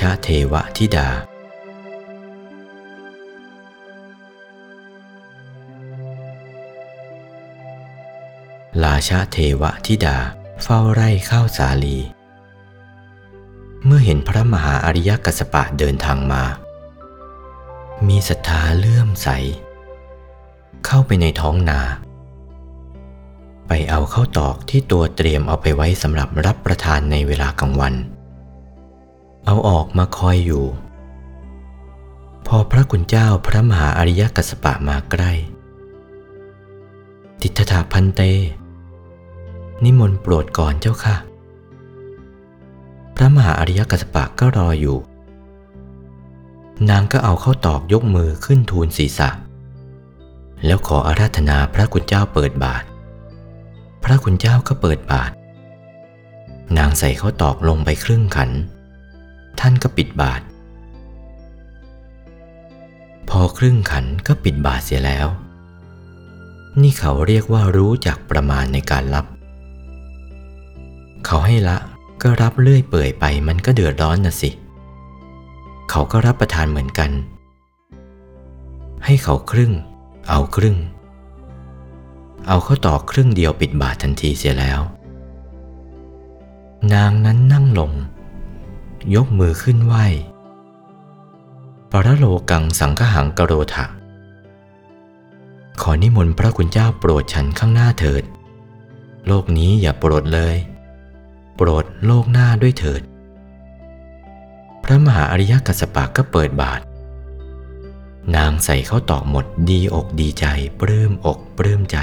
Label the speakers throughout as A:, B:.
A: ชาเทวธิดาราชาเทวธิดาเฝ้าไร่ข้าวสาลี เมื่อเห็นพระมหาอริยกัสสปะเดินทางมา มีศรัทธาเลื่อมใส เข้าไปในท้องนา ไปเอาเข้าตอกที่ตัวเตรียมเอาไปไว้สำหรับรับประทานในเวลากลางวัน เอาออกมาคอยอยู่ พอพระคุณเจ้าพระมหาอริยกัสปะมาใกล้ ติทถาพันเต นิมนต์โปรดก่อนเจ้าค่ะ พระมหาอริยกัสปะก็รออยู่ นางก็เอาเข้าตอกยกมือขึ้นทูลศีรษะ แล้วขออาราธนาพระคุณเจ้าเปิดบาท พระคุณเจ้าก็เปิดบาทนางใส่เข้าตอกลงไปครึ่งขัน ท่านก็ปิดบาท พอครึ่งขันก็ปิดบาทเสียแล้ว นี่เขาเรียกว่ารู้จักประมาณในการรับ เขาให้ละก็รับเลื่อยเปื่อยไปมันก็เดือดร้อนนะสิ เขาก็รับประทานเหมือนกัน ให้เขาครึ่ง เอาครึ่ง เอาเข้าต่อครึ่งเดียวปิดบาททันทีเสียแล้ว นางนั้นนั่งลง ยกมือขึ้นไหวปรโลกังสังฆหังกโรทะขอนิมนต์พระคุณเจ้าโปรดฉันข้างหน้าเถิด โลกนี้อย่าโปรดเลย โปรดโลกหน้าด้วยเถิด พระมหาอริยกัสสปะก็เปิดบาท นางใส่เข้าตอกหมดดีอกดีใจปลื้มอกปลื้มใจ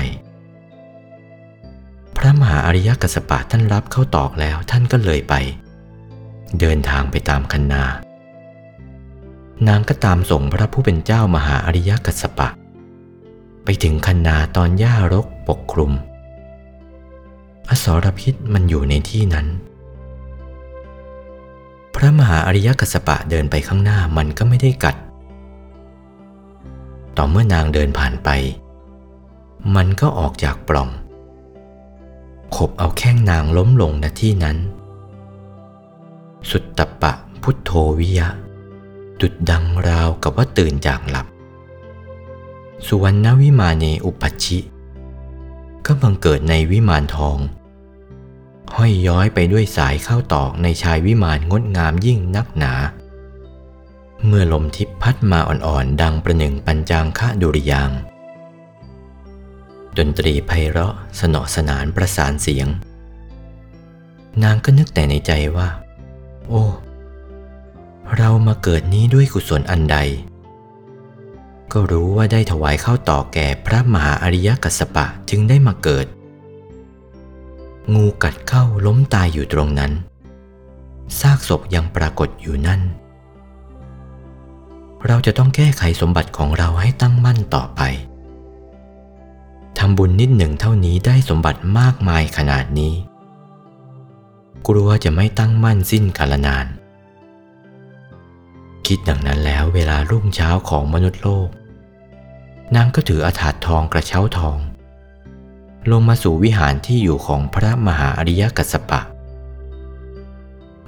A: พระมหาอริยกัสสปะท่านรับเข้าตอกแล้วท่านก็เลยไป เดินทางไปตามคันนา นางก็ตามส่งพระผู้เป็นเจ้ามหาอริยกัสสปะ ไปถึงคันนาตอนหญ้ารกปกคลุม อสรพิษมันอยู่ในที่นั้น พระมหาอริยกัสสปะเดินไปข้างหน้ามันก็ไม่ได้กัด ต่อเมื่อนางเดินผ่านไป มันก็ออกจากปล่องขบเอาแข้งนางล้มลงณที่นั้น สุตตปะพุทโธวิยะจุดดังราวกับว่าตื่นจากหลับ สุวรรณวิมาเนอุปัชชิ ก็บังเกิดในวิมานทอง ห้อยย้อยไปด้วยสายเข้าตอกในชายวิมานงดงามยิ่งนักหนา เมื่อลมทิพพัดมาอ่อนๆ ดังประหนึ่งปัญจางคะดุริยางดนตรีไพเราะสนอสนานประสานเสียง นางก็นึกแต่ในใจว่า โอ้ เรามาเกิดนี้ด้วยกุศลอันใด ก็รู้ว่าได้ถวายข้าวต่อแก่พระมหาอริยกัสสปะจึงได้มาเกิด งูกัดเข้าล้มตายอยู่ตรงนั้น ซากศพยังปรากฏอยู่นั่น เราจะต้องแก้ไขสมบัติของเราให้ตั้งมั่นต่อไปทำบุญนิดหนึ่งเท่านี้ได้สมบัติมากมายขนาดนี้ กลัวจะไม่ตั้งมั่นสิ้นกาลนาน คิดดังนั้นแล้วเวลารุ่งเช้าของมนุษย์โลก นางก็ถืออาถาดทองกระเช้าทอง ลงมาสู่วิหารที่อยู่ของพระมหาอริยกัสสปะ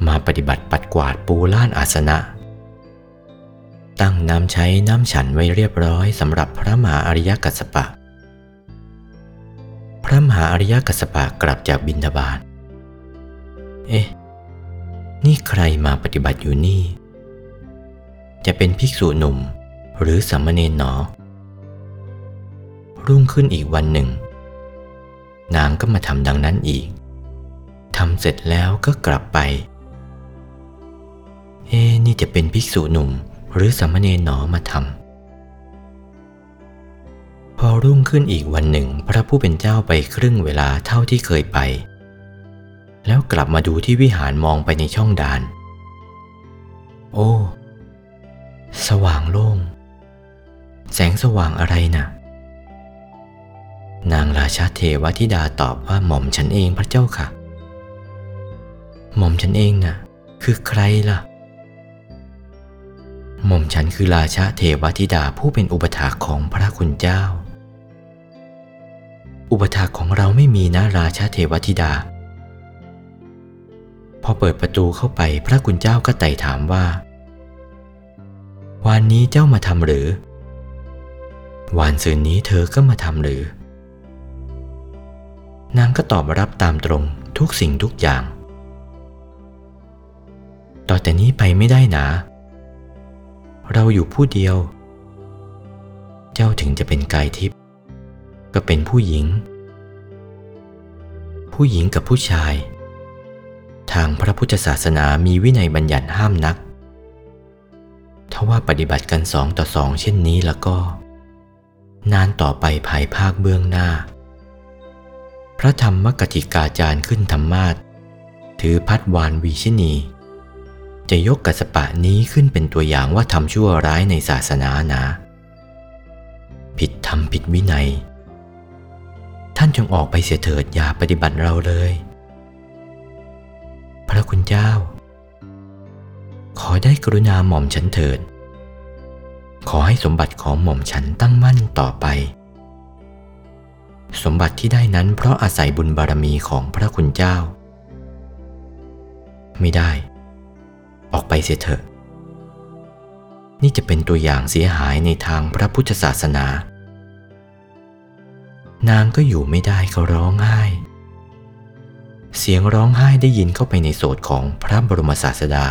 A: มาปฏิบัติปัดกวาดปูล้านอาสนะ ตั้งน้ำใช้น้ำฉันไว้เรียบร้อยสำหรับพระมหาอริยกัสสปะพระมหาอริยกัสสปะกลับจากบินทบาท เอ๊ะ นี่ใครมาปฏิบัติอยู่นี่ จะเป็นภิกษุหนุ่มหรือสามเณรหนอ รุ่งขึ้นอีกวันหนึ่ง นางก็มาทำดังนั้นอีกทำเสร็จแล้วก็กลับไป เอ๊ะนี่จะเป็นภิกษุหนุ่มหรือสามเณรหนอมาทำ พอรุ่งขึ้นอีกวันหนึ่ง พระผู้เป็นเจ้าไปครึ่งเวลาเท่าที่เคยไป แล้วกลับมาดูที่วิหารมองไปในช่องดาน โอ้ สว่างโล่ง แสงสว่างอะไรนะ่ะ นางราชาเทวธิดาตอบว่าหม่อมฉันเองพระเจ้าค่ะ หม่อมฉันเองนะ่ะ คือใครล่ะ หม่อมฉันคือราชาเทวธิดาผู้เป็นอุปถาของพระคุณเจ้า อุปถาของเราไม่มีนะราชาเทวธิดา อเปิดประตูเข้าไปพระคุณเจ้าก็ไต่ถามว่าวันนี้เจ้ามาทำหรือวันซืนนี้เธอก็มาทำหรือ นางก็ตอบรับตามตรงทุกสิ่งทุกอย่าง ต่อแต่นี้ไปไม่ได้นะเราอยู่ผู้เดียว เจ้าถึงจะเป็นกายทิพย์ก็เป็นผู้หญิง ผู้หญิงกับผู้ชาย ทางพระพุทธศาสนามีวินัยบัญญัติห้ามนัก ถ้าว่าปฏิบัติกันสองต่อสองเช่นนี้แล้วก็ นานต่อไปภายภาคเบื้องหน้า พระธรรมกติกาจารย์ขึ้นธรรมาทถือพัดวานวีชินี จะยกกัสปะนี้ขึ้นเป็นตัวอย่างว่าทำชั่วร้ายในศาสนานะผิดธรรมผิดวินัย ท่านจงออกไปเสียเถิดอย่าปฏิบัติเราเลย พระคุณเจ้า ขอได้กรุณาหม่อมฉันเถิด ขอให้สมบัติของหม่อมฉันตั้งมั่นต่อไป สมบัติที่ได้นั้นเพราะอาศัยบุญบารมีของพระคุณเจ้า ไม่ได้ ออกไปเสียเถอะ นี่จะเป็นตัวอย่างเสียหายในทางพระพุทธศาสนา นางก็อยู่ไม่ได้เขาร้องไห้ เสียงร้องไห้ได้ยินเข้าไปในโสดของพระบรมศาสดา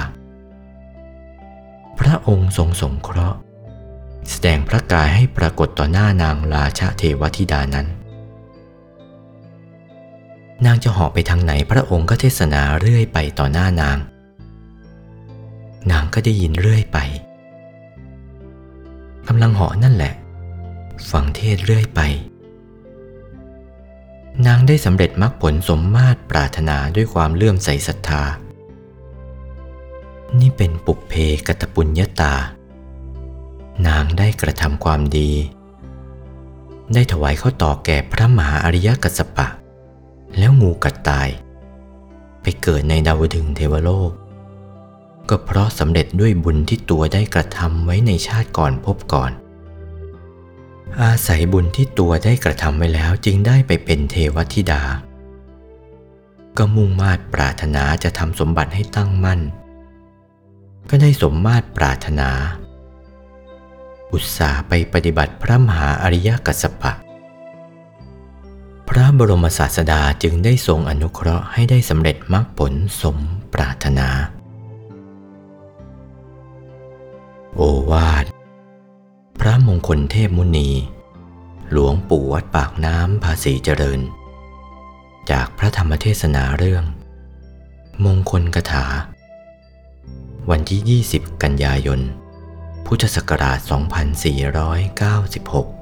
A: พระองค์ทรงสงเคราะห์ แสดงพระกายให้ปรากฏต่อหน้านางราชาเทวธิดานั้น นางจะเหาะไปทางไหนพระองค์ก็เทศนาเรื่อยไปต่อหน้านาง นางก็ได้ยินเรื่อยไปกำลังเหาะนั่นแหละ ฟังเทศเรื่อยไป นางได้สำเร็จมรรคผลสมมาตรปรารถนาด้วยความเลื่อมใสศรัทธา นี่เป็นปุกเพกตปุญญาตา นางได้กระทำความดี ได้ถวายเข้าต่อแก่พระมหาอริยกัสสปะ แล้วงูกัดตาย ไปเกิดในดาวดึงเทวโลก ก็เพราะสำเร็จด้วยบุญที่ตัวได้กระทำไว้ในชาติก่อนพบก่อน อาศัยบุญที่ตัวได้กระทำไว้แล้วจึงได้ไปเป็นเทวธิดา ก็มุ่งมาตรปรารถนาจะทำสมบัติให้ตั้งมั่น ก็ได้สมมาตรปรารถนา อุตสาห์ไปปฏิบัติพระมหาอริยกัสสปะ พระบรมศาสดาจึงได้ทรงอนุเคราะห์ให้ได้สำเร็จมรรคผลสมปรารถนา โอวาท พระมงคลเทพมุนี หลวงปู่วัดปากน้ำภาษีเจริญ จากพระธรรมเทศนาเรื่อง มงคลกถา วันที่ 20 กันยายน พุทธศักราช 2496